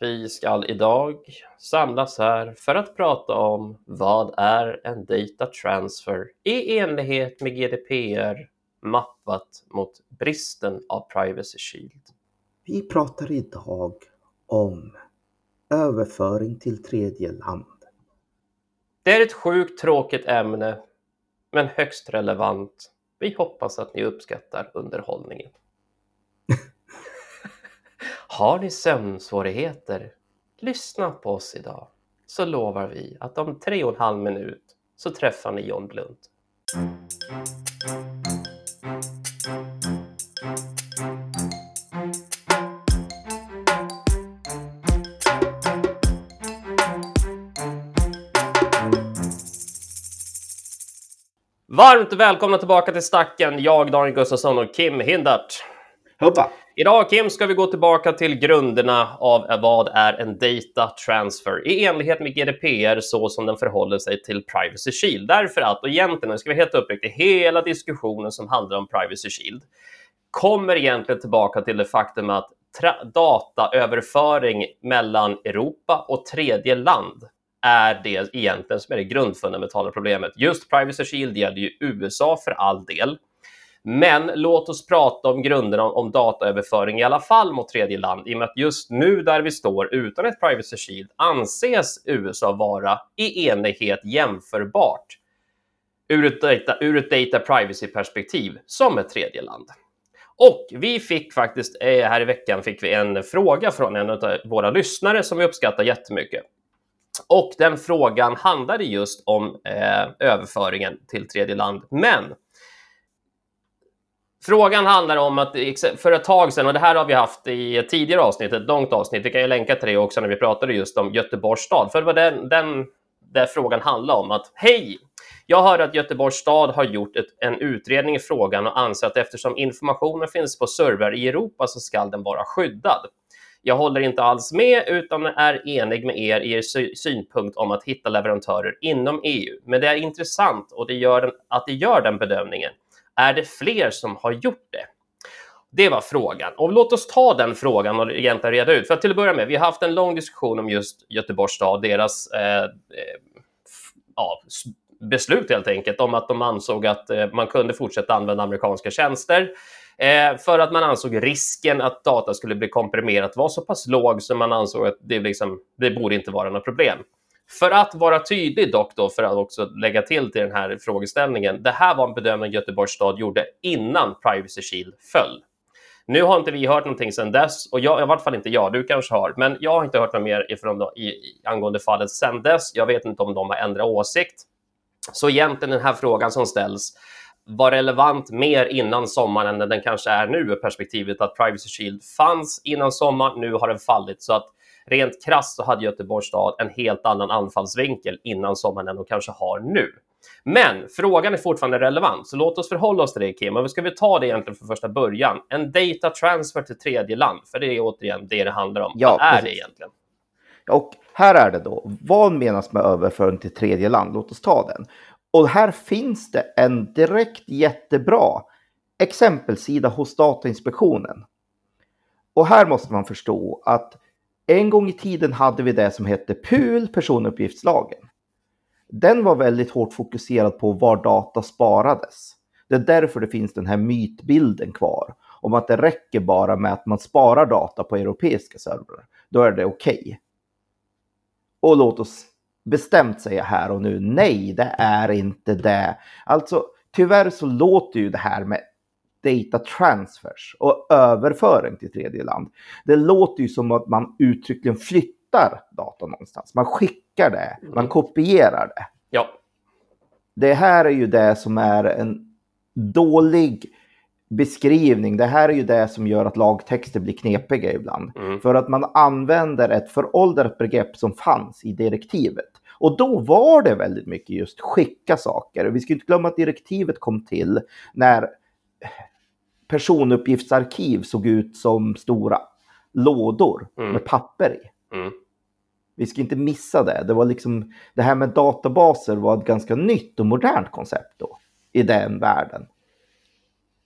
Vi ska idag samlas här för att prata om vad är en data transfer i enlighet med GDPR mappat mot bristen av privacy shield. Vi pratar idag om överföring till tredje land. Det är ett sjukt tråkigt ämne, men högst relevant. Vi hoppas att ni uppskattar underhållningen. Har ni sömnsvårigheter? Lyssna på oss idag så lovar vi att om tre och en halv minut så träffar ni John Blunt. Varmt välkomna tillbaka till Stacken. Jag, Daniel Gustafsson och Kim Hindart. Hoppa! Idag Kim ska vi gå tillbaka till grunderna av vad är en data transfer i enlighet med GDPR så som den förhåller sig till Privacy Shield. Därför att, och egentligen, nu ska vi helt uppriktigt, hela diskussionen som handlar om Privacy Shield kommer egentligen tillbaka till det faktum att dataöverföring mellan Europa och tredje land är det egentligen som är det grundfundamentala problemet. Just Privacy Shield gäller ju USA för all del. Men låt oss prata om grunderna om dataöverföring i alla fall mot tredje land i och med att just nu där vi står utan ett Privacy Shield anses USA vara i enighet jämförbart ur ett data, ur ett data privacy-perspektiv som ett tredje land. Och vi fick faktiskt eh, här i veckan fick vi en fråga från en av våra lyssnare som vi uppskattar jättemycket. Och den frågan handlade just om eh, överföringen till tredje land. Men Frågan handlar om att för ett tag sedan, och det här har vi haft i ett tidigare avsnitt, ett långt avsnitt, vi kan ju länka till det också när vi pratade just om Göteborgs stad, för det var den, den där frågan handlade om att hej, jag hör att Göteborgs stad har gjort ett, en utredning i frågan och anser att eftersom informationen finns på servrar i Europa så ska den vara skyddad. Jag håller inte alls med utan är enig med er i er synpunkt om att hitta leverantörer inom EU. Men det är intressant och det gör att det gör den bedömningen. Är det fler som har gjort det? Det var frågan. Och låt oss ta den frågan och egentligen reda ut. För att till att börja med, vi har haft en lång diskussion om just Göteborgs stad, deras eh, eh ja, beslut helt enkelt om att de ansåg att eh, man kunde fortsätta använda amerikanska tjänster eh, för att man ansåg risken att data skulle bli komprimerat var så pass låg så man ansåg att det, liksom, det borde inte vara något problem. För att vara tydlig dock då, för att också lägga till till den här frågeställningen. Det här var en bedömning Göteborgs stad gjorde innan Privacy Shield föll. Nu har inte vi hört någonting sedan dess och jag, i vart fall inte jag, du kanske har, men jag har inte hört något mer ifrån i, i, angående fallet sedan dess. Jag vet inte om de har ändrat åsikt. Så egentligen den här frågan som ställs var relevant mer innan sommaren än den kanske är nu, perspektivet att Privacy Shield fanns innan sommaren, nu har den fallit. Så att rent krasst så hade Göteborgs stad en helt annan anfallsvinkel innan sommaren än de kanske har nu. Men frågan är fortfarande relevant, så låt oss förhålla oss till det Kim. Och ska vi ta det egentligen från första början? En data transfer till tredje land, för det är återigen det det handlar om. Ja, Vad är precis. det egentligen? Och här är det då, vad menas med överföring till tredje land? Låt oss ta den. Och här finns det en direkt jättebra exempelsida hos Datainspektionen. Och här måste man förstå att en gång i tiden hade vi det som hette PUL, personuppgiftslagen. Den var väldigt hårt fokuserad på var data sparades. Det är därför det finns den här mytbilden kvar om att det räcker bara med att man sparar data på europeiska servrar. Då är det okej. Okay. Och låt oss bestämt säga här och nu, nej, det är inte det. Alltså, tyvärr så låter ju det här med data transfers och överföring till tredje land. Det låter ju som att man uttryckligen flyttar data någonstans. Man skickar det, man mm. kopierar det. Ja. Det här är ju det som är en dålig beskrivning. Det här är ju det som gör att lagtexter blir knepiga ibland. Mm. För att man använder ett föråldrat begrepp som fanns i direktivet. Och då var det väldigt mycket just skicka saker. Vi ska inte glömma att direktivet kom till när personuppgiftsarkiv såg ut som stora lådor mm. med papper i. Mm. Vi ska inte missa det. Det var liksom det här med databaser var ett ganska nytt och modernt koncept då i den världen.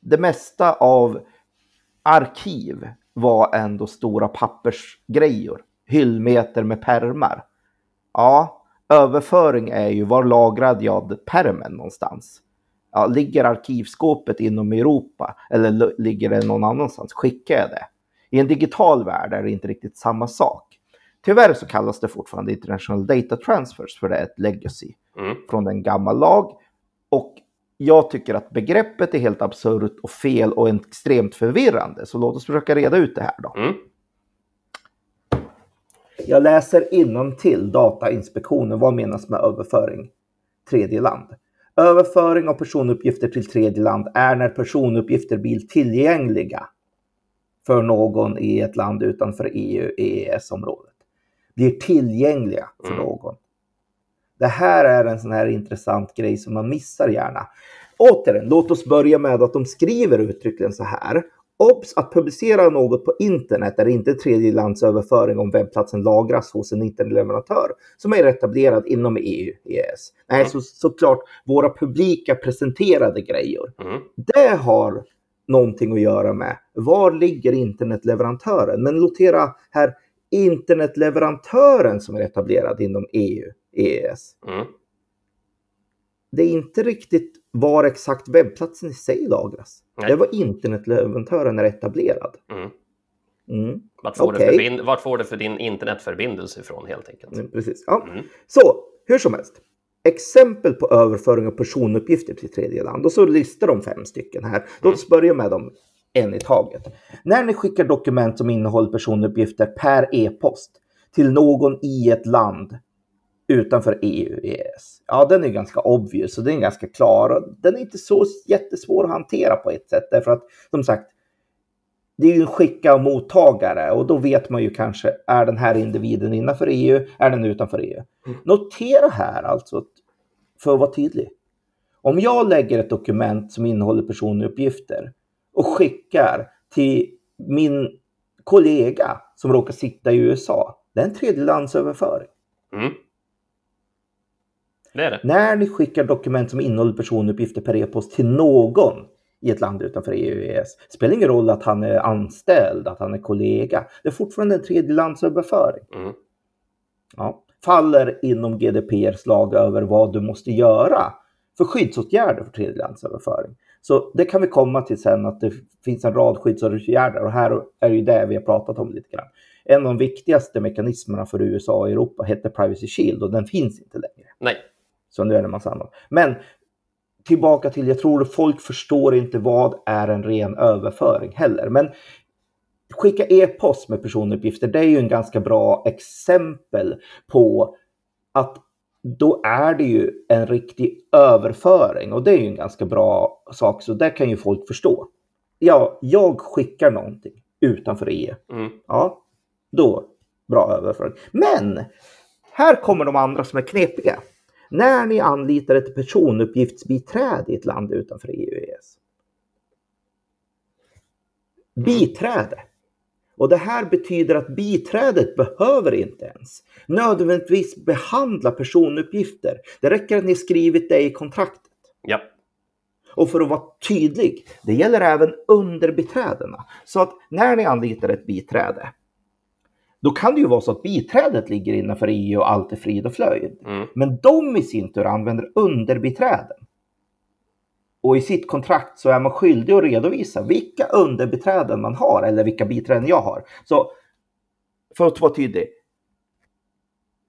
Det mesta av arkiv var ändå stora pappersgrejor hyllmeter med permar. Ja, överföring är ju var lagrad jag permen någonstans? Ja, ligger arkivskåpet inom Europa eller ligger det någon annanstans? Skickar jag det? I en digital värld är det inte riktigt samma sak. Tyvärr så kallas det fortfarande International Data Transfers för det är ett legacy Mm. från en gammal lag. Och jag tycker att begreppet är helt absurt och fel och extremt förvirrande. Så låt oss försöka reda ut det här då. Mm. Jag läser till Datainspektionen. Vad menas med överföring? Tredje land. Överföring av personuppgifter till tredje land är när personuppgifter blir tillgängliga för någon i ett land utanför EU-EES-området. Blir tillgängliga för Mm. någon. Det här är en sån här intressant grej som man missar gärna. Återigen, låt oss börja med att de skriver uttryckligen så här. Obs! Att publicera något på internet är inte tredjelandsöverföring om webbplatsen lagras hos en internetleverantör som är etablerad inom EU, EES. Nej, Mm. så, såklart våra publika presenterade grejer. Mm. Det har någonting att göra med var ligger internetleverantören? Men notera här internetleverantören som är etablerad inom EU, EES. Mm. Det är inte riktigt var exakt webbplatsen i sig lagras. Nej. Det var internetleverantören är etablerad. Mm. Mm, Vart, får du förbind- vart får du för din internetförbindelse ifrån helt enkelt? mm, precis. Ja. Mm. Så, hur som helst. Exempel på överföring av personuppgifter till tredje land. Och så listar de fem stycken här. Låt oss börja med dem en i taget. När ni skickar dokument som innehåller personuppgifter per e-post till någon i ett land utanför EU, EES. Ja, den är ganska obvious och den är ganska klar. Och den är inte så jättesvår att hantera på ett sätt. Därför att, som sagt, det är ju en skicka och mottagare och då vet man ju kanske, är den här individen innanför EU? Är den utanför EU? Notera här alltså, för att vara tydlig. Om jag lägger ett dokument som innehåller personuppgifter och skickar till min kollega som råkar sitta i USA, det är en tredjelandsöverföring. Mm. Det det. När ni skickar dokument som innehåller personuppgifter per e-post till någon i ett land utanför EU och EES, spelar ingen roll att han är anställd, att han är kollega. Det är fortfarande en tredjelandsöverföring. Mm. Ja. Faller inom GDPRs lag över vad du måste göra för skyddsåtgärder för tredjelandsöverföring. Så det kan vi komma till sen att det finns en rad skyddsåtgärder och här är ju det vi har pratat om lite grann. En av de viktigaste mekanismerna för USA och Europa hette Privacy Shield och den finns inte längre. Nej. Så nu är det en massa annat. Men tillbaka till, jag tror folk förstår inte vad är en ren överföring heller. Men skicka e-post med personuppgifter, det är ju en ganska bra exempel på att då är det ju en riktig överföring och det är ju en ganska bra sak, så det kan ju folk förstå. Ja, jag skickar någonting utanför EU. Mm. Ja, då bra överföring. Men här kommer de andra som är knepiga. När ni anlitar ett personuppgiftsbiträde i ett land utanför EU och EES. Biträde. Och det här betyder att biträdet behöver inte ens nödvändigtvis behandla personuppgifter. Det räcker att ni skrivit det i kontraktet. Ja. Och för att vara tydlig, det gäller även underbiträdena. Så att när ni anlitar ett biträde, då kan det ju vara så att biträdet ligger innanför EU och allt är frid och flöjd. Mm. Men de i sin tur använder underbiträden. Och i sitt kontrakt så är man skyldig att redovisa vilka underbiträden man har eller vilka biträden jag har. Så för att vara tydlig.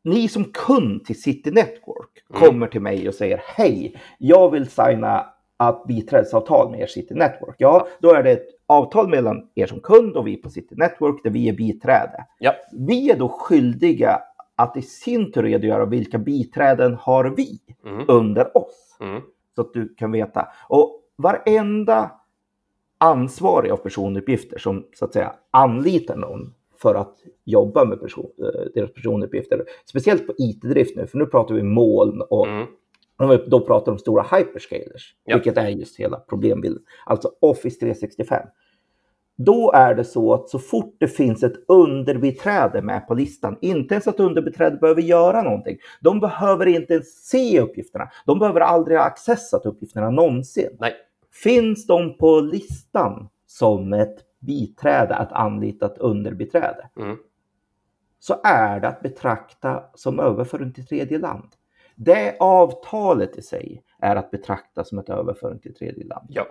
Ni som kund till City Network Mm. kommer till mig och säger hej, jag vill signa ett biträdesavtal med er City Network. Ja, då är det ett avtal mellan er som kund och vi på City Network där vi är biträde. Ja. Vi är då skyldiga att i sin tur redogöra vilka biträden har vi Mm. under oss. Mm. Så att du kan veta. Och varenda ansvarig av personuppgifter som så att säga anlitar någon för att jobba med person, eh, deras personuppgifter. Speciellt på IT-drift nu, för nu pratar vi moln och Mm. då pratar om stora hyperscalers, Ja. vilket är just hela problembilden. Alltså Office 365. Då är det så att så fort det finns ett underbiträde med på listan, inte ens att underbiträdet behöver göra någonting. De behöver inte ens se uppgifterna. De behöver aldrig ha accessat uppgifterna någonsin. Nej. Finns de på listan som ett biträde, att anlita ett underbiträde, Mm. så är det att betrakta som överföring till tredje land. Det avtalet i sig är att betrakta som ett överföring till tredje land. Ja.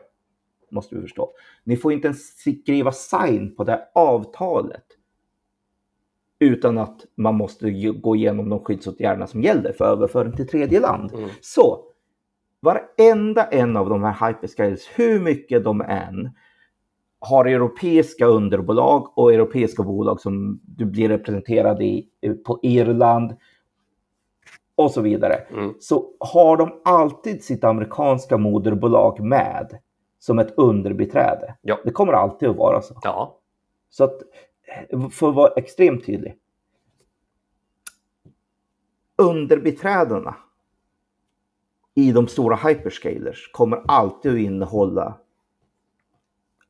Måste vi förstå. Ni får inte ens skriva sign på det avtalet utan att man måste gå igenom de skyddsåtgärderna som gäller för överföring till tredje land. Mm. Så varenda en av de här hyperscalers, hur mycket de än har europeiska underbolag och europeiska bolag som du blir representerad i på Irland och så vidare, Mm. så har de alltid sitt amerikanska moderbolag med som ett underbiträde. Ja. Det kommer alltid att vara så. Ja. Så att, för att vara extremt tydlig. Underbiträdena i de stora hyperscalers kommer alltid att innehålla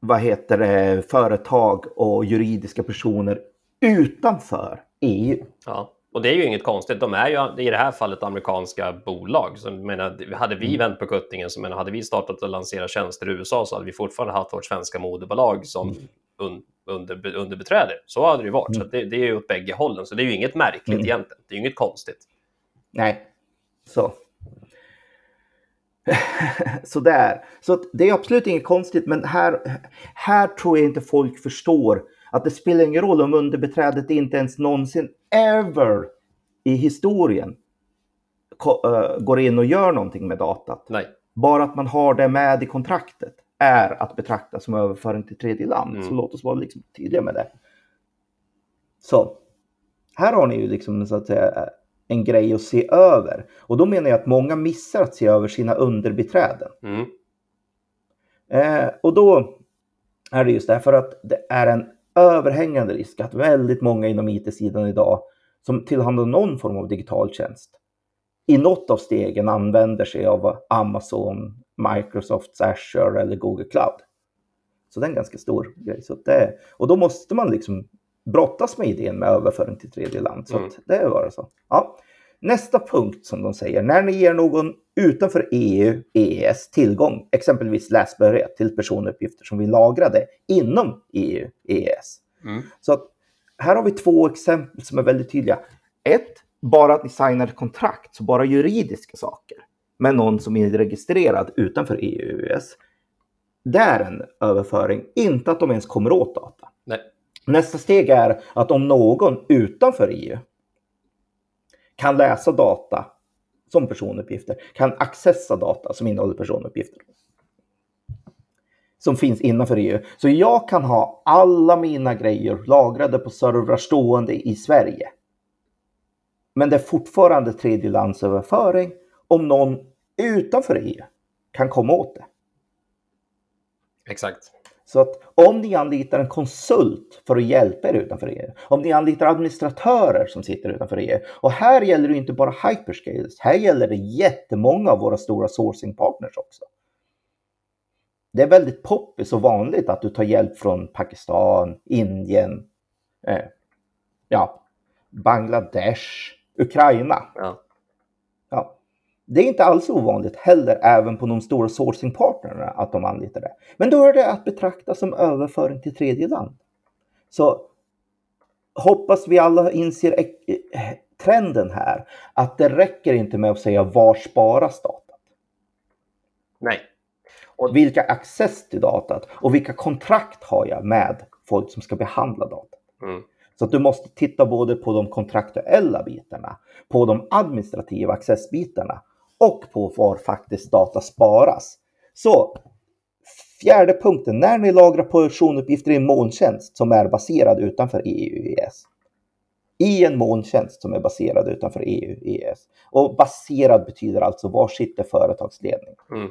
vad heter det, företag och juridiska personer utanför EU. Ja, och det är ju inget konstigt. De är ju i det här fallet amerikanska bolag. Så menar, hade vi vänt på kuttingen, så menar, hade vi startat och lanserat tjänster i USA så hade vi fortfarande haft vårt svenska moderbolag som un, under, underbeträde. Så hade det ju varit. Så att det, det är ju åt bägge hållen. Så det är ju inget märkligt Mm. egentligen. Det är ju inget konstigt. Nej, så. så där. Så att det är absolut inget konstigt, men här, här tror jag inte folk förstår att det spelar ingen roll om underbeträdet inte ens någonsin ever i historien eh, går in och gör någonting med datat. Nej. Bara att man har det med i kontraktet är att betrakta som överföring till tredje land. Mm. Så låt oss vara liksom tydliga med det. Så här har ni ju liksom så att säga en grej att se över. Och då menar jag att många missar att se över sina underbiträden. Mm. Eh, och då är det just därför att det är en överhängande risk att väldigt många inom IT-sidan idag som tillhandahåller någon form av digital tjänst i något av stegen använder sig av Amazon, Microsofts Azure eller Google Cloud. Så det är en ganska stor grej. Så det, och då måste man liksom brottas med idén med överföring till tredje land. Så Mm. det är bara så. Ja. Nästa punkt som de säger, när ni ger någon utanför EU, EES tillgång, exempelvis läsbehörighet till personuppgifter som vi lagrade inom EU, EES. Mm. Så att här har vi två exempel som är väldigt tydliga. Ett, bara att ni signar ett kontrakt, så bara juridiska saker med någon som är registrerad utanför EU, EES. Det är en överföring, inte att de ens kommer åt data. Nej. Nästa steg är att om någon utanför EU kan läsa data som personuppgifter, kan accessa data som innehåller personuppgifter som finns innanför EU. Så jag kan ha alla mina grejer lagrade på servrar stående i Sverige. Men det är fortfarande tredjelandsöverföring om någon utanför EU kan komma åt det. Exakt. Så att om ni anlitar en konsult för att hjälpa er utanför EU, om ni anlitar administratörer som sitter utanför EU, och här gäller det inte bara hyperscales, här gäller det jättemånga av våra stora sourcing partners också. Det är väldigt poppis och vanligt att du tar hjälp från Pakistan, Indien, eh, ja, Bangladesh, Ukraina. Ja. Ja. Det är inte alls ovanligt heller även på de stora sourcingpartnerna att de anlitar det. Men då är det att betrakta som överföring till tredje land. Så hoppas vi alla inser trenden här att det räcker inte med att säga var sparas datat? Nej. Och vilka access till datat och vilka kontrakt har jag med folk som ska behandla datat? Mm. Så att du måste titta både på de kontraktuella bitarna, på de administrativa accessbitarna och på var faktiskt data sparas. Så fjärde punkten, när ni lagrar personuppgifter i en molntjänst som är baserad utanför EU EES. I en molntjänst som är baserad utanför EU EES. Och baserad betyder alltså var sitter företagsledning. Mm.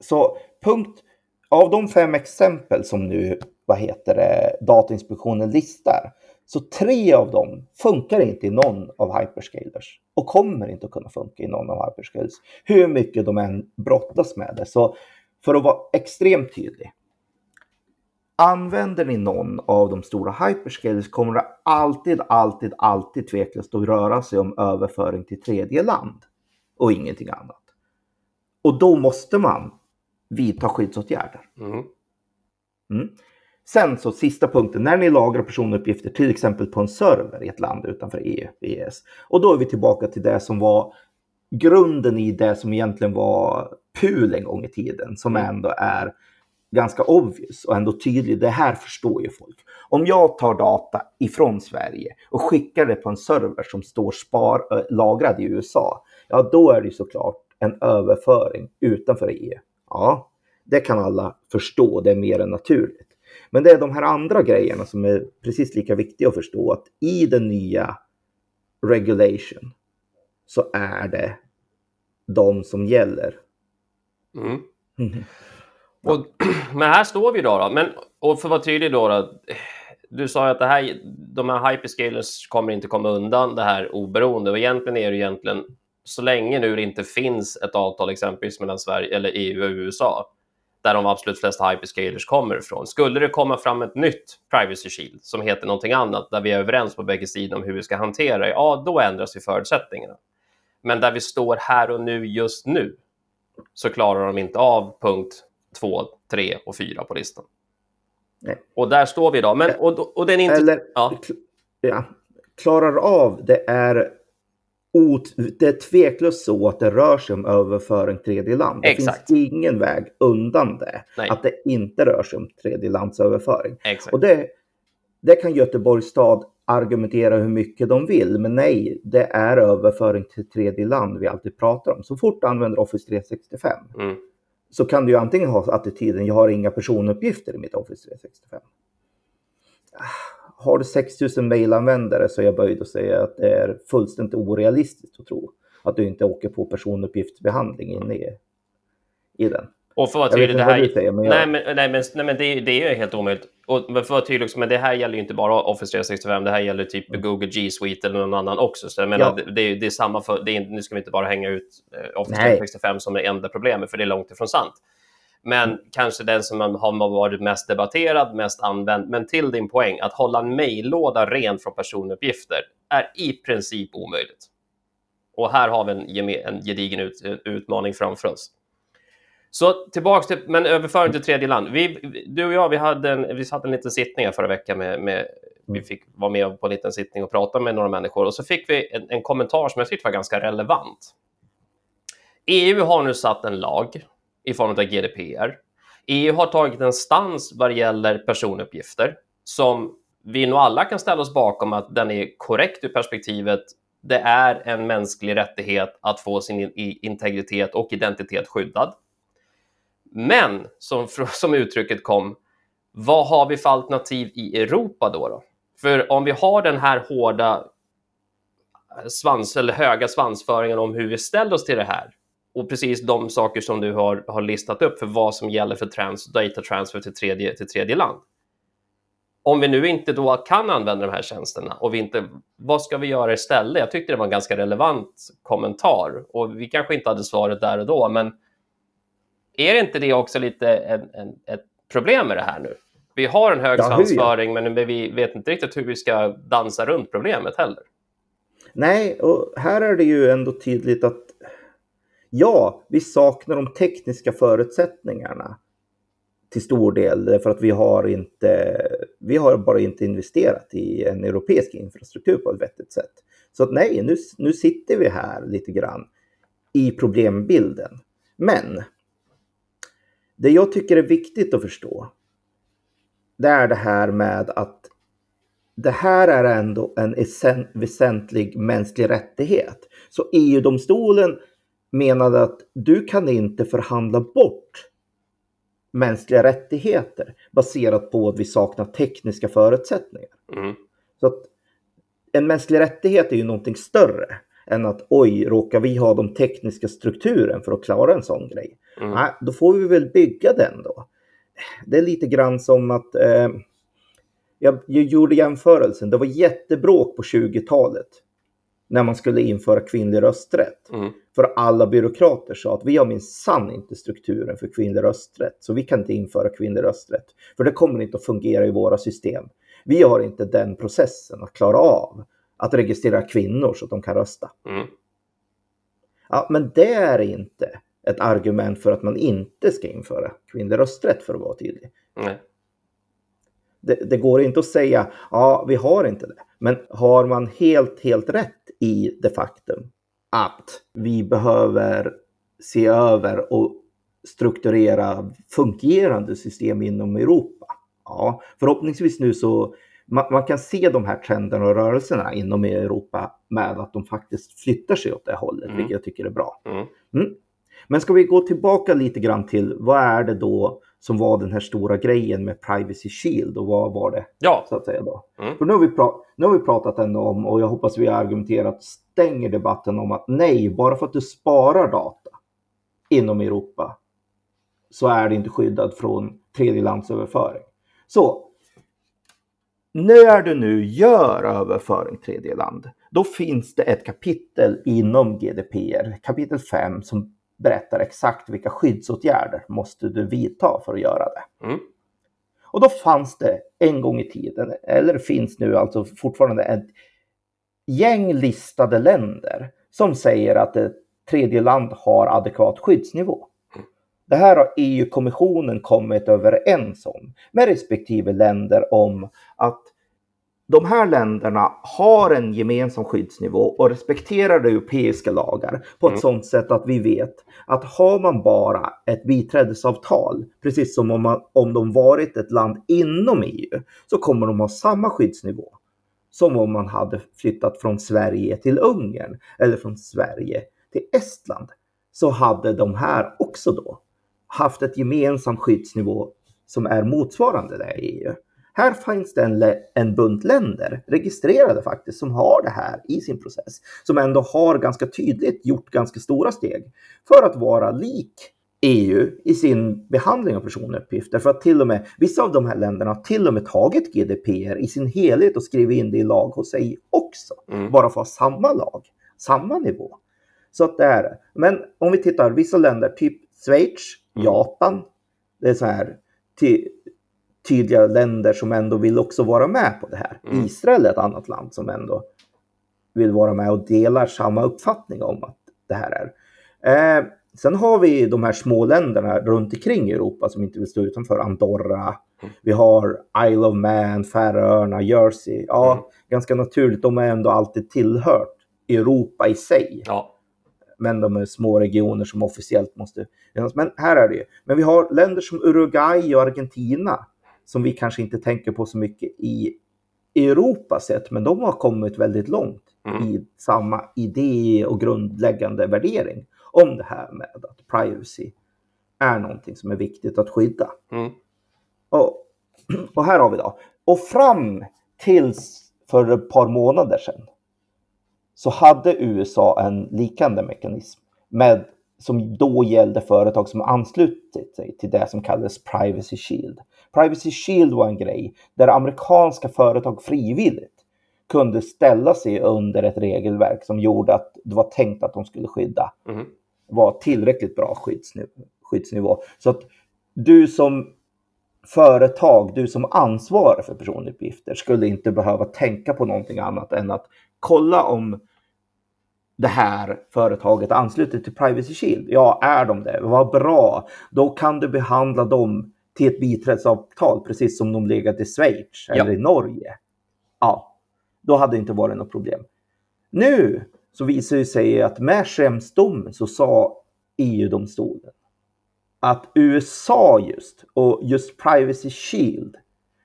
Så punkt av de fem exempel som nu vad heter det, Datainspektionen listar så tre av dem funkar inte i någon av hyperscalers och kommer inte att kunna funka i någon av hyperscalers hur mycket de än brottas med det. Så för att vara extremt tydlig. Använder ni någon av de stora hyperscalers kommer det alltid, alltid, alltid tveklöst att röra sig om överföring till tredje land och ingenting annat. Och då måste man vidta skyddsåtgärder. Mm. Mm. Sen så sista punkten, när ni lagrar personuppgifter till exempel på en server i ett land utanför EU, EES. Och då är vi tillbaka till det som var grunden i det som egentligen var PUL en gång i tiden, som Mm. ändå är ganska obvious och ändå tydlig. Det här förstår ju folk. Om jag tar data ifrån Sverige och skickar det på en server som står spar, äh, lagrad i USA, ja då är det ju såklart en överföring utanför EU. Ja, det kan alla förstå, det är mer än naturligt. Men det är de här andra grejerna som är precis lika viktiga att förstå, att i den nya regulation så är det de som gäller. Mm. Mhm. Och, men här står vi då. då. Men, och för att vara tydlig då, då. Du sa ju att det här, de här hyperscalers kommer inte komma undan det här oberoende. Och egentligen är det egentligen, så länge nu det inte finns ett avtal exempelvis mellan Sverige, eller EU och USA, där de absolut flesta hyperscalers kommer ifrån. Skulle det komma fram ett nytt privacy shield som heter någonting annat, där vi är överens på bägge sidor om hur vi ska hantera det, ja, då ändras ju förutsättningarna. Men där vi står här och nu just nu, så klarar de inte av punkt 2, 3 och 4 på listan. Nej. Och där står vi idag. Men, och, och den inte... Eller Ja. ja, klarar av, det är, det är tveklöst så att det rör sig om överföring tredje land. Det Exakt. finns ingen väg undan det, Nej. att det inte rör sig om tredje lands överföring. Exakt. Och det, det kan Göteborgs stad argumentera hur mycket de vill, men nej, det är överföring till tredje land vi alltid pratar om. Så fort du använder Office 365 Mm. så kan du ju antingen ha attityden jag har inga personuppgifter i mitt Office 365. Har du 6000 mailanvändare så är jag böjd att säga att det är fullständigt orealistiskt att tro att du inte åker på personuppgiftsbehandling inne i, i den. Och för att vara tydlig, det här... säger, men jag- Nej, men, nej, men, nej, men det, det är helt omöjligt. Och för att vara tydlig men det här gäller ju inte bara Office 365, det här gäller typ Google G Suite eller någon annan också. Så jag menar, Mm. Ja. det, det, är, det är samma för... Det är, nu ska vi inte bara hänga ut eh, Office Nej. 365 som det enda problemet, för det är långt ifrån sant. Men Mm. kanske den som har varit mest debatterad, mest använd. Men till din poäng, att hålla en mejllåda ren från personuppgifter är i princip omöjligt. Och här har vi en, en gedigen ut, utmaning framför oss. Så tillbaks till, men överföring till tredje land. Vi, du och jag, vi hade en, vi satt en liten sittning förra veckan med, med vi fick vara med på en liten sittning och prata med några människor och så fick vi en, en kommentar som jag tyckte var ganska relevant. EU har nu satt en lag i form av GDPR. EU har tagit en stans vad det gäller personuppgifter som vi nog alla kan ställa oss bakom att den är korrekt ur perspektivet det är en mänsklig rättighet att få sin integritet och identitet skyddad. Men, som, som uttrycket kom, vad har vi för alternativ i Europa då? då? För om vi har den här hårda svans, eller höga svansföringen om hur vi ställer oss till det här och precis de saker som du har, har listat upp för vad som gäller för trans, data transfer till tredje, till tredje land. Om vi nu inte då kan använda de här tjänsterna och vi inte, vad ska vi göra istället? Jag tyckte det var en ganska relevant kommentar och vi kanske inte hade svaret där och då, men är inte det också lite en, en, ett problem med det här nu? Vi har en hög Ja, svansföring, men vi vet inte riktigt hur vi ska dansa runt problemet heller. Nej, och här är det ju ändå tydligt att ja, vi saknar de tekniska förutsättningarna till stor del eh, därför att vi har inte, vi har bara inte investerat i en europeisk infrastruktur på ett vettigt sätt. Så att nej, nu, nu sitter vi här lite grann i problembilden. Men det jag tycker är viktigt att förstå, det är det här med att det här är ändå en väsentlig mänsklig rättighet. Så EU-domstolen menade att du kan inte förhandla bort mänskliga rättigheter baserat på att vi saknar tekniska förutsättningar. Mm. Så att en mänsklig rättighet är ju någonting större än att oj, råkar vi ha de tekniska strukturen för att klara en sån grej? Mm. Nej, då får vi väl bygga den då. Det är lite grann som att eh, jag, jag gjorde jämförelsen. Det var jättebråk på 20-talet när man skulle införa kvinnlig rösträtt. Mm. För alla byråkrater sa att vi har minsann inte strukturen för kvinnlig rösträtt, så vi kan inte införa kvinnlig rösträtt. För det kommer inte att fungera i våra system. Vi har inte den processen att klara av att registrera kvinnor så att de kan rösta. Mm. Ja, men det är inte ett argument för att man inte ska införa kvinnlig rösträtt för att vara tydlig. Nej. Det, det, går inte att säga ja, vi har inte det. Men har man helt, helt rätt i det faktum att vi behöver se över och strukturera fungerande system inom Europa. Ja, förhoppningsvis nu så man, man, kan se de här trenderna och rörelserna inom Europa med att de faktiskt flyttar sig åt det hållet, mm. vilket jag tycker är bra. Mm. Mm. Men ska vi gå tillbaka lite grann till vad är det då som var den här stora grejen med Privacy Shield och vad var det? Ja. Så att säga då. Mm. För nu har, vi nu har vi pratat ändå om, och jag hoppas vi har argumenterat, stänger debatten om att nej, bara för att du sparar data inom Europa så är det inte skyddad från tredjelandsöverföring. Så när du nu gör överföring tredje land, då finns det ett kapitel inom GDPR, kapitel 5, som berättar exakt vilka skyddsåtgärder måste du vidta för att göra det. Mm. Och då fanns det en gång i tiden, eller finns nu alltså fortfarande ett gäng listade länder som säger att ett tredje land har adekvat skyddsnivå. Det här har EU-kommissionen kommit överens om med respektive länder om att de här länderna har en gemensam skyddsnivå och respekterar europeiska lagar på ett mm. sådant sätt att vi vet att har man bara ett biträdesavtal, precis som om, man, om de varit ett land inom EU, så kommer de ha samma skyddsnivå som om man hade flyttat från Sverige till Ungern eller från Sverige till Estland. Så hade de här också då haft ett gemensamt skyddsnivå som är motsvarande det i EU. Här finns det en, bunt länder registrerade faktiskt som har det här i sin process. Som ändå har ganska tydligt gjort ganska stora steg för att vara lik EU i sin behandling av personuppgifter. För att till och med vissa av de här länderna har till och med tagit GDPR i sin helhet och skrivit in det i lag hos sig också. Mm. Bara för att ha samma lag, samma nivå. Så att det är det. Men om vi tittar, vissa länder, typ Schweiz, mm. Japan, det är så här ty tydliga länder som ändå vill också vara med på det här. Mm. Israel är ett annat land som ändå vill vara med och delar samma uppfattning om att det här är. Eh, sen har vi de här små länderna runt omkring Europa som inte vill stå utanför. Andorra, mm. vi har Isle of Man, Färöarna, Jersey. Ja, mm. ganska naturligt. De har ändå alltid tillhört Europa i sig. Ja men de är små regioner som officiellt måste... Men här är det ju. Men vi har länder som Uruguay och Argentina som vi kanske inte tänker på så mycket i Europa sett, men de har kommit väldigt långt mm. i samma idé och grundläggande värdering om det här med att privacy är någonting som är viktigt att skydda. Mm. Och, och här har vi då. Och fram tills för ett par månader sedan så hade USA en liknande mekanism med, som då gällde företag som anslutit sig till det som kallades Privacy Shield. Privacy Shield var en grej där amerikanska företag frivilligt kunde ställa sig under ett regelverk som gjorde att det var tänkt att de skulle skydda. Mm. var tillräckligt bra skyddsnivå, skyddsnivå. Så att du som företag, du som ansvarar för personuppgifter skulle inte behöva tänka på någonting annat än att kolla om det här företaget ansluter till Privacy Shield. Ja, är de det? Vad bra. Då kan du behandla dem till ett biträdesavtal, precis som de legat i Schweiz eller ja. i Norge. Ja, då hade det inte varit något problem. Nu så visar det sig att med Schrems-domen så sa EU-domstolen att USA just och just Privacy Shield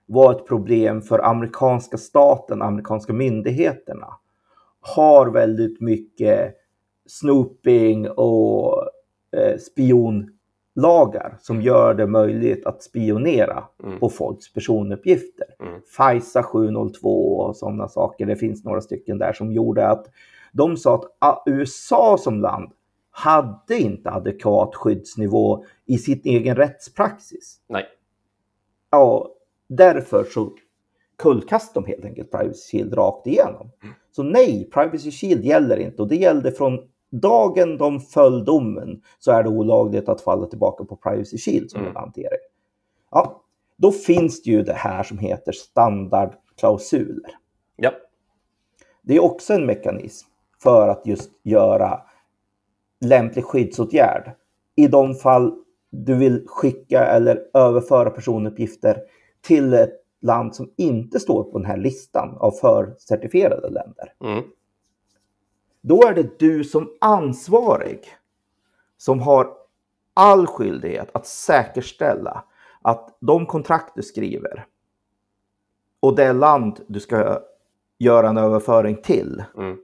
var ett problem för amerikanska staten, amerikanska myndigheterna har väldigt mycket snooping och eh, spionlagar som gör det möjligt att spionera mm. på folks personuppgifter. Mm. FISA 702 och sådana saker. Det finns några stycken där som gjorde att de sa att ah, USA som land hade inte adekvat skyddsnivå i sin egen rättspraxis. Nej. Ja, därför så kullkastade de helt enkelt Privacy Shield rakt igenom. Mm. Så nej, Privacy Shield gäller inte och det gällde från dagen de föll domen så är det olagligt att falla tillbaka på Privacy Shield som mm. en hantering. Ja, då finns det ju det här som heter standardklausuler. Ja. Det är också en mekanism för att just göra lämplig skyddsåtgärd i de fall du vill skicka eller överföra personuppgifter till ett land som inte står på den här listan av förcertifierade länder. Mm. Då är det du som ansvarig som har all skyldighet att säkerställa att de kontrakt du skriver och det land du ska göra en överföring till Mm.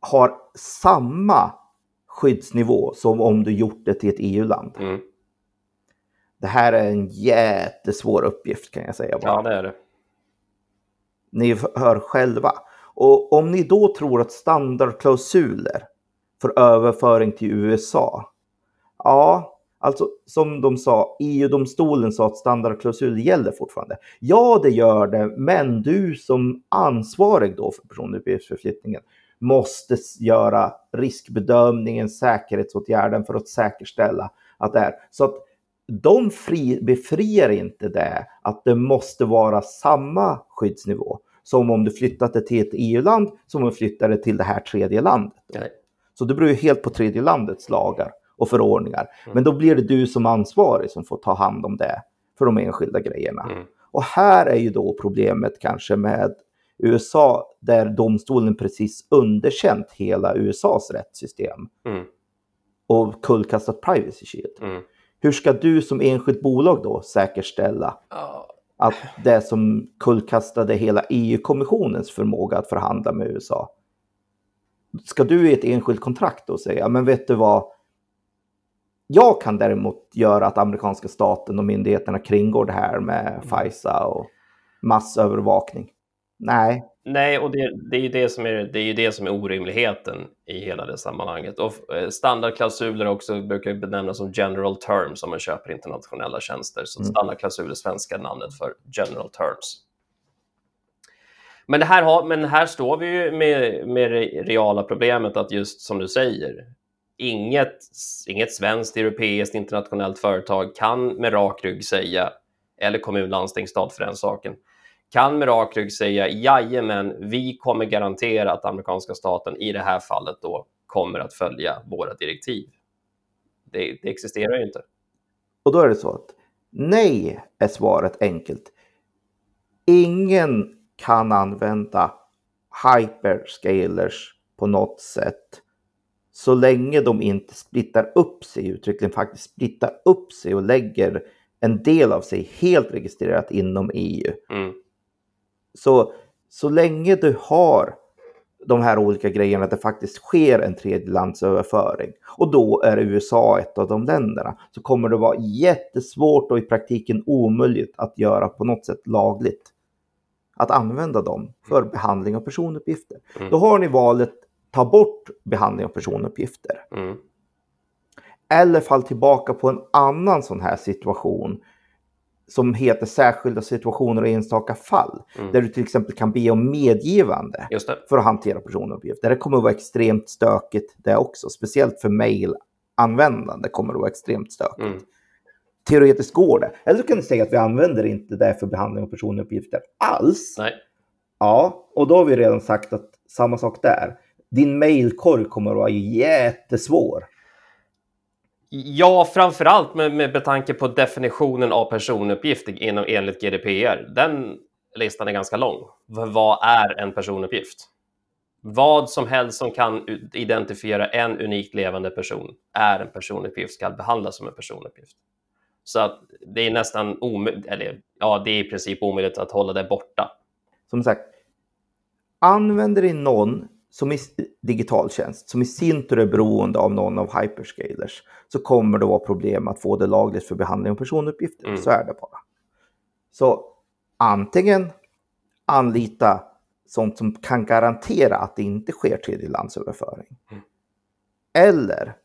har samma skyddsnivå som om du gjort det till ett EU-land. Mm. Det här är en jättesvår uppgift kan jag säga. Bara. Ja, det är det. Ni hör själva. Och om ni då tror att standardklausuler för överföring till USA. Ja, alltså som de sa, EU-domstolen sa att standardklausuler gäller fortfarande. Ja, det gör det, men du som ansvarig då för personuppgiftsförflyttningen måste göra riskbedömningen, säkerhetsåtgärden för att säkerställa att det är. Så att de fri, befriar inte det att det måste vara samma skyddsnivå som om du flyttat det till ett EU-land som om du flyttar det till det här tredje landet. Nej. Så det beror ju helt på tredje landets lagar och förordningar. Mm. Men då blir det du som ansvarig som får ta hand om det för de enskilda grejerna. Mm. Och här är ju då problemet kanske med USA där domstolen precis underkänt hela USAs rättssystem Mm. och kullkastat Privacy Shield. Mm. Hur ska du som enskilt bolag då säkerställa Ja. att det som kullkastade hela EU-kommissionens förmåga att förhandla med USA. Ska du i ett enskilt kontrakt då säga, men vet du vad? Jag kan däremot göra att amerikanska staten och myndigheterna kringgår det här med FISA och massövervakning. Nej, Nej, och det, det, är ju det, som är, det är ju det som är orimligheten i hela det sammanhanget. Och eh, standardklausuler också brukar benämnas som general terms om man köper internationella tjänster. Så Mm. standardklausul är svenska namnet för general terms. Men, det här har, men här står vi ju med, med det reala problemet att just som du säger, inget, inget svenskt, europeiskt, internationellt företag kan med rak rygg säga, eller kommun, landsting, stat för den saken, kan med rak rygg säga jajamän, vi kommer garantera att amerikanska staten i det här fallet då kommer att följa våra direktiv. Det, det existerar ju inte. och då är det så att nej är svaret enkelt. Ingen kan använda hyperscalers på något sätt så länge de inte splittar upp sig uttryckligen faktiskt splittar upp sig och lägger en del av sig helt registrerat inom EU. Mm, Så, så länge du har de här olika grejerna, att det faktiskt sker en tredjelandsöverföring och då är USA ett av de länderna, så kommer det vara jättesvårt och i praktiken omöjligt att göra på något sätt lagligt. Att använda dem för behandling av personuppgifter. Mm. Då har ni valet ta bort behandling av personuppgifter mm, eller fall tillbaka på en annan sån här situation som heter särskilda situationer och enstaka fall. Mm. Där du till exempel kan be om medgivande för att hantera personuppgifter. Det kommer att vara extremt stökigt det också. Speciellt för mailanvändande kommer det vara extremt stökigt. Mm, Teoretiskt går det. Eller så kan du säga att vi använder inte det för behandling av personuppgifter alls. nej. Ja, och då har vi redan sagt att samma sak där. Din mailkorg kommer att vara jättesvår. Ja, framförallt med, med betanke på definitionen av personuppgift inom, enligt GDPR. Den listan är ganska lång. Vad är en personuppgift? Vad som helst som kan identifiera en unikt levande person är en personuppgift, ska behandlas som en personuppgift. Så att det är nästan omöjligt, eller ja, det är i princip omöjligt att hålla det borta. som sagt, använder ni någon som är digital tjänst, som i sin tur är beroende av någon av hyperscalers, så kommer det vara problem att få det lagligt för behandling av personuppgifter. Mm. Så är det bara. Så antingen anlita sånt som kan garantera att det inte sker tredjelandsöverföring. Mm. Eller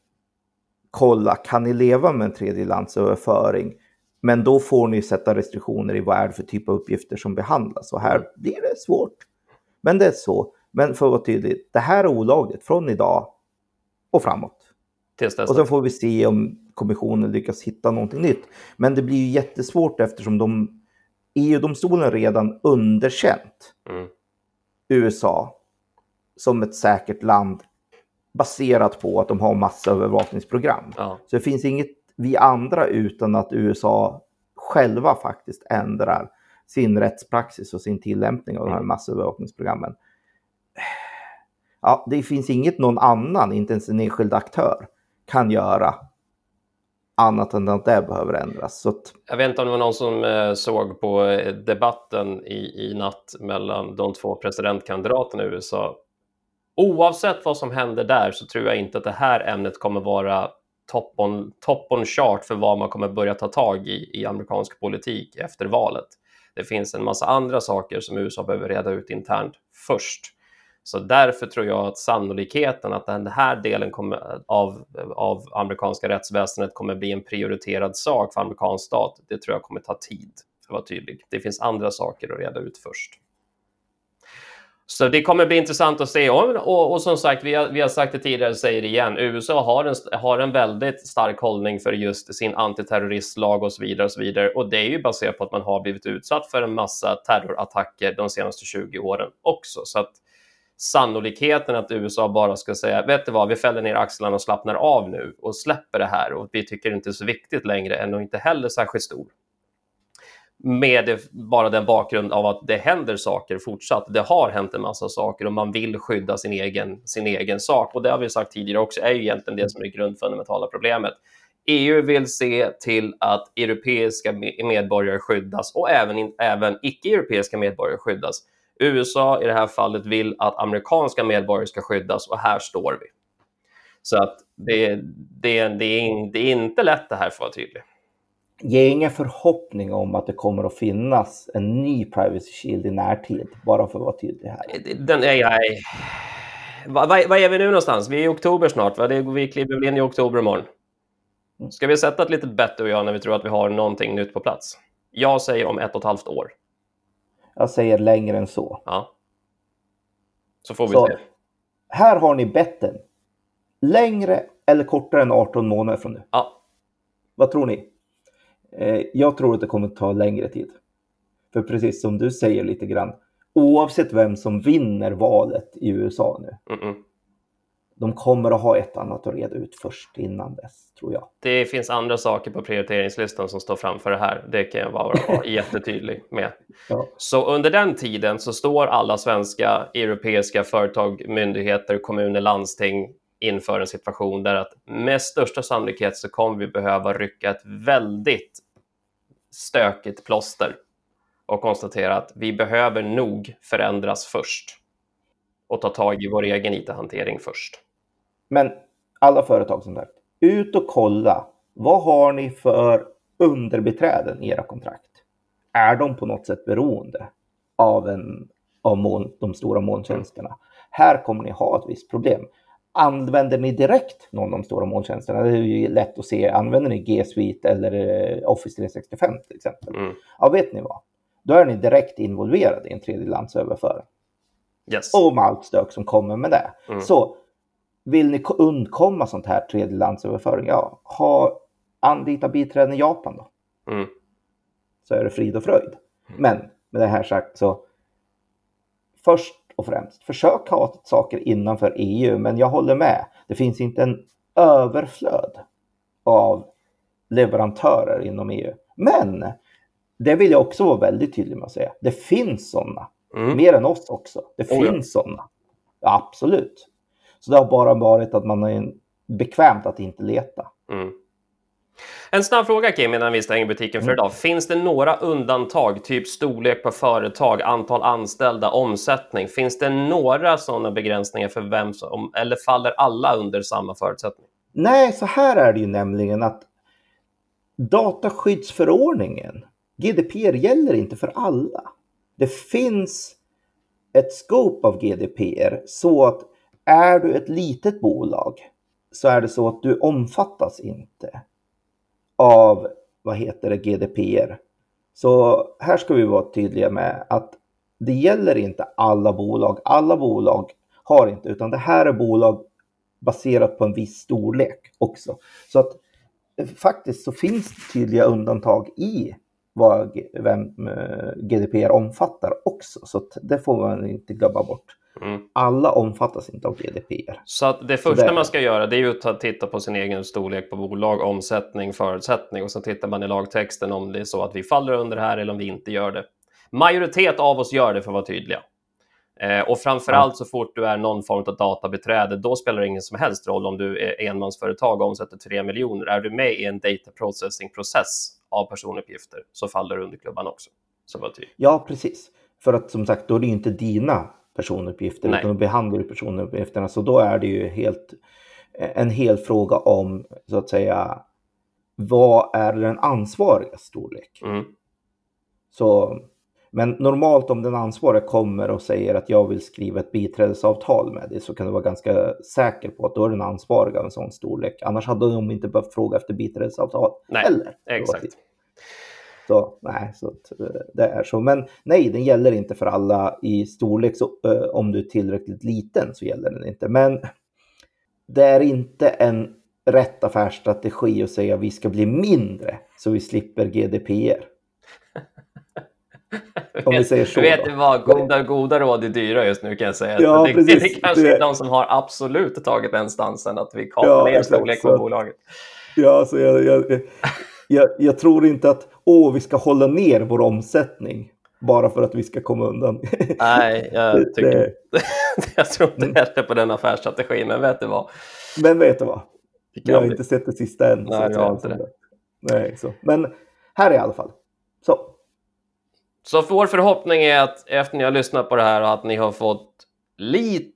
kolla, kan ni leva med en tredjelandsöverföring? Men då får ni sätta restriktioner i vad är det för typ av uppgifter som behandlas. Och här blir det svårt. Men det är så. Men för att vara tydlig, det här är olagligt från idag och framåt. Tills dess Och sen får vi se om kommissionen lyckas hitta någonting nytt. Men det blir ju jättesvårt eftersom de EU-domstolen redan underkänt mm, USA som ett säkert land baserat på att de har massövervakningsprogram. ja, Så det finns inget vi andra utan att USA själva faktiskt ändrar sin rättspraxis och sin tillämpning av de här Mm. massövervakningsprogrammen. Ja, det finns inget någon annan, inte ens en enskild aktör, kan göra annat än att det behöver ändras. Så att, Jag vet inte om det var någon som eh, såg på eh, debatten i, i natt mellan de två presidentkandidaterna i USA. Oavsett vad som händer där så tror jag inte att det här ämnet kommer vara top on, top on chart för vad man kommer börja ta tag i i amerikansk politik efter valet. Det finns en massa andra saker som USA behöver reda ut internt först. Så därför tror jag att sannolikheten att den här delen kommer, av, av amerikanska rättsväsendet kommer bli en prioriterad sak för amerikansk stat, det tror jag kommer ta tid, för att vara tydlig. Det finns andra saker att reda ut först. Så det kommer bli intressant att se. Och, och, och som sagt, vi har, vi har sagt det tidigare, säger det igen, USA har en, har en väldigt stark hållning för just sin antiterroristlag och så vidare. Och så vidare. Och det är ju baserat på att man har blivit utsatt för en massa terrorattacker de senaste 20 åren också. Så att sannolikheten att USA bara ska säga, vet du vad, vi fäller ner axlarna och slappnar av nu och släpper det här och vi tycker det inte är så viktigt längre, är nog inte heller särskilt stor. Med det, bara den bakgrund av att det händer saker fortsatt. Det har hänt en massa saker och man vill skydda sin egen, sin egen sak. Och det har vi sagt tidigare också, är ju egentligen det som är det grundfundamentala problemet. EU vill se till att europeiska medborgare skyddas och även, även icke-europeiska medborgare skyddas. USA i det här fallet vill att amerikanska medborgare ska skyddas och här står vi. Så att det, det, det, är, det är inte lätt det här för att vara tydlig. Ge ingen förhoppning om att det kommer att finnas en ny Privacy Shield i närtid, bara för att vara tydlig här. Den är jag... Vad, är vi nu någonstans? Vi är i oktober snart, va? Vi kliver väl in i oktober imorgon. Ska vi sätta ett litet bett och jag när vi tror att vi har någonting nytt på plats? Jag säger om ett och ett halvt år. Jag säger längre än så. Ja. Så får vi Så, se. Här har ni betten. Längre eller kortare än 18 månader från nu. Ja. Vad tror ni? Eh, jag tror att det kommer ta längre tid. För precis som du säger lite grann, oavsett vem som vinner valet i USA nu, Mm -mm. De kommer att ha ett annat att reda ut först innan dess, tror jag. Det finns andra saker på prioriteringslistan som står framför det här. Det kan jag vara vara jättetydlig med. Ja. Så under den tiden så står alla svenska, europeiska företag, myndigheter, kommuner, landsting inför en situation där att med största sannolikhet så kommer vi behöva rycka ett väldigt stökigt plåster och konstatera att vi behöver nog förändras först och ta tag i vår egen IT-hantering först. Men alla företag som sagt, ut och kolla. Vad har ni för underbeträden i era kontrakt? Är de på något sätt beroende av, en, av moln, de stora molntjänsterna? Här kommer ni ha ett visst problem. Använder ni direkt någon av de stora molntjänsterna? Det är ju lätt att se. Använder ni G Suite eller eh, Office 365 till exempel? Mm. Ja, vet ni vad? Då är ni direkt involverade i en tredjelandsöverföring. Yes. Och med allt stök som kommer med det. Mm. Så vill ni ko- undkomma sånt här tredjelandsöverföring, ja, ha, anlita biträden i Japan då. Mm. Så är det frid och fröjd. Men med det här sagt så först och främst, försök ha saker innanför EU, men jag håller med. Det finns inte en överflöd av leverantörer inom EU. Men det vill jag också vara väldigt tydlig med att säga. Det finns sådana. Mm. Mer än oss också. Det Oh ja. finns sådana. Ja, absolut. Så det har bara varit att man är bekvämt att inte leta. Mm. En snabb fråga Kim innan vi stänger butiken för Mm. idag. Finns det några undantag, typ storlek på företag, antal anställda, omsättning? Finns det några sådana begränsningar för vem som, eller faller alla under samma förutsättning? Nej, så här är det ju nämligen att dataskyddsförordningen, GDPR, gäller inte för alla. Det finns ett scope av GDPR så att är du ett litet bolag så är det så att du omfattas inte av vad heter det, GDPR. Så här ska vi vara tydliga med att det gäller inte alla bolag. Alla bolag har inte, utan det här är bolag baserat på en viss storlek också. Så att eh, faktiskt så finns det tydliga undantag i vad vem, eh, GDPR omfattar också. Så att det får man inte glömma bort. Mm. Alla omfattas inte av GDPR. Så det första man ska göra det är ju att ta, titta på sin egen storlek på bolag, omsättning, förutsättning och så tittar man i lagtexten om det är så att vi faller under det här eller om vi inte gör det. Majoritet av oss gör det för att vara tydliga. Eh, och framförallt så fort du är någon form av databiträde, då spelar det ingen som helst roll om du är enmansföretag och omsätter 3 miljoner. Är du med i en data processing-process av personuppgifter så faller du under klubban också. Så var tydlig. Ja, precis. För att som sagt, då är det inte dina personuppgifter, Nej. utan då behandlar du personuppgifterna. Så då är det ju helt, en hel fråga om, så att säga, vad är den ansvariga storlek? Mm. Så, men normalt om den ansvariga kommer och säger att jag vill skriva ett biträdesavtal med dig så kan du vara ganska säker på att då är den ansvariga av en sån storlek. Annars hade de inte behövt fråga efter biträdesavtal Nej, heller. Exakt. Så nej, så eh, det är så. Men nej, den gäller inte för alla i storlek. Så, eh, om du är tillräckligt liten så gäller den inte. Men det är inte en rätt affärsstrategi att säga att vi ska bli mindre så vi slipper GDPR. Om vi säger så. Du vet vad, goda, goda råd är dyra just nu kan jag säga. Ja, det, precis. det är kanske Det- de som har absolut tagit den stansen att vi kapar Ja, ner exakt, storlek så på bolaget. Ja, så jag, jag, jag, jag tror inte att åh, vi ska hålla ner vår omsättning bara för att vi ska komma undan. Nej, jag, tycker, Det- jag tror inte heller på den affärsstrategin, men vet du vad? Men vet du vad? Vi Jag har inte sett det sista än. Nej, jag har inte det. Nej, så. Men här är i alla fall. Så. Så vår förhoppning är att efter ni har lyssnat på det här och att ni har fått lite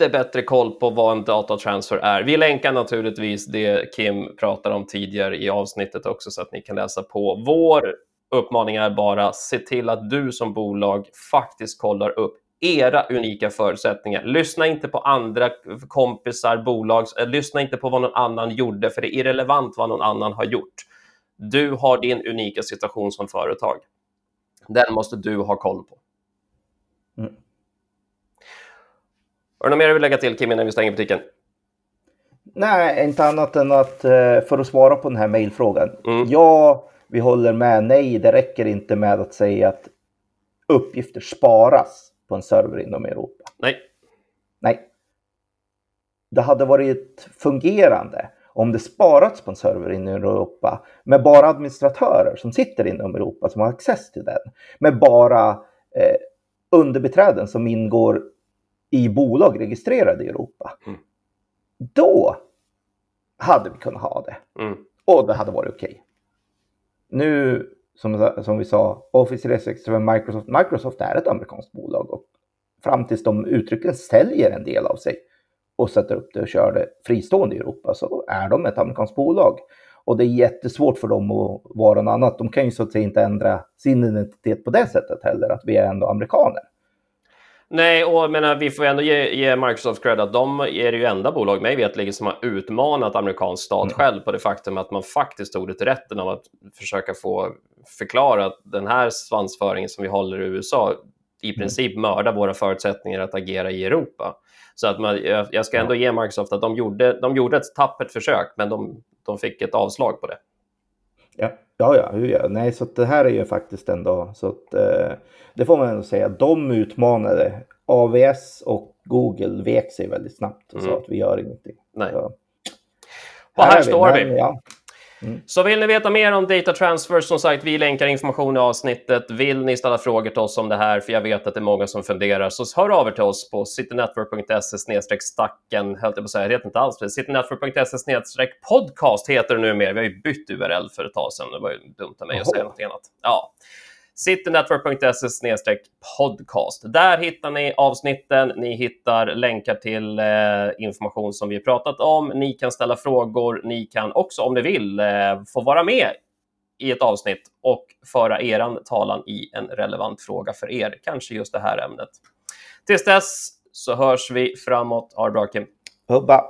Lite bättre koll på vad en datatransfer är. Vi länkar naturligtvis det Kim pratade om tidigare i avsnittet också så att ni kan läsa på. Vår uppmaning är bara se till att du som bolag faktiskt kollar upp era unika förutsättningar. Lyssna inte på andra kompisar, bolag, eh, lyssna inte på vad någon annan gjorde, för det är irrelevant vad någon annan har gjort. Du har din unika situation som företag. Den måste du ha koll på. Mm. Har du något mer du vill lägga till Kim innan vi stänger butiken? Nej, inte annat än att eh, för att svara på den här mejlfrågan. Mm. Ja, vi håller med. Nej, det räcker inte med att säga att uppgifter sparas på en server inom Europa. Nej. Nej. Det hade varit fungerande om det sparats på en server inom Europa med bara administratörer som sitter inom Europa som har access till den. Med bara eh, underbiträden som ingår i bolag registrerade i Europa. Mm. Då hade vi kunnat ha det. Mm. Och det hade varit okej. Nu, som, som vi sa, Office 365 Microsoft. Microsoft är ett amerikanskt bolag och fram tills de uttryckligen säljer en del av sig och sätter upp det och kör det fristående i Europa så är de ett amerikanskt bolag. Och det är jättesvårt för dem att vara något annat. De kan ju så att säga inte ändra sin identitet på det sättet heller, att vi är ändå amerikaner. Nej, och menar, vi får ändå ge, ge Microsoft cred att de är det ju enda bolag, mig vetligen, som har utmanat amerikansk stat Mm. själv på det faktum att man faktiskt tog det till rätten av att försöka få förklara att den här svansföringen som vi håller i USA i princip mördar våra förutsättningar att agera i Europa. Så att man, jag, jag ska ändå ge Microsoft att de gjorde, de gjorde ett tappert försök, men de, de fick ett avslag på det. Ja, ja, ja, hur ja. Nej, så det här är ju faktiskt ändå så att eh, det får man ändå säga. De utmanade AVS och Google vek sig väldigt snabbt och sa Mm. att vi gör ingenting. Nej. Så, Och här är står Men, vi. Ja, Så vill ni veta mer om data transfer, som sagt, vi länkar information i avsnittet. Vill ni ställa frågor till oss om det här, för jag vet att det är många som funderar, så hör av er till oss på citynetwork.se stacken, höll jag på att säga, det heter inte alls citynetwork.se podcast heter det numera. Vi har ju bytt URL för ett tag sedan, det var ju dumt av mig att säga något annat. Ja citynetwork.se podcast. Där hittar ni avsnitten, ni hittar länkar till eh, information som vi har pratat om. Ni kan ställa frågor, ni kan också om ni vill eh, få vara med i ett avsnitt och föra er talan i en relevant fråga för er, kanske just det här ämnet. Tills dess så hörs vi framåt. Ha det bra Kim. Hubba.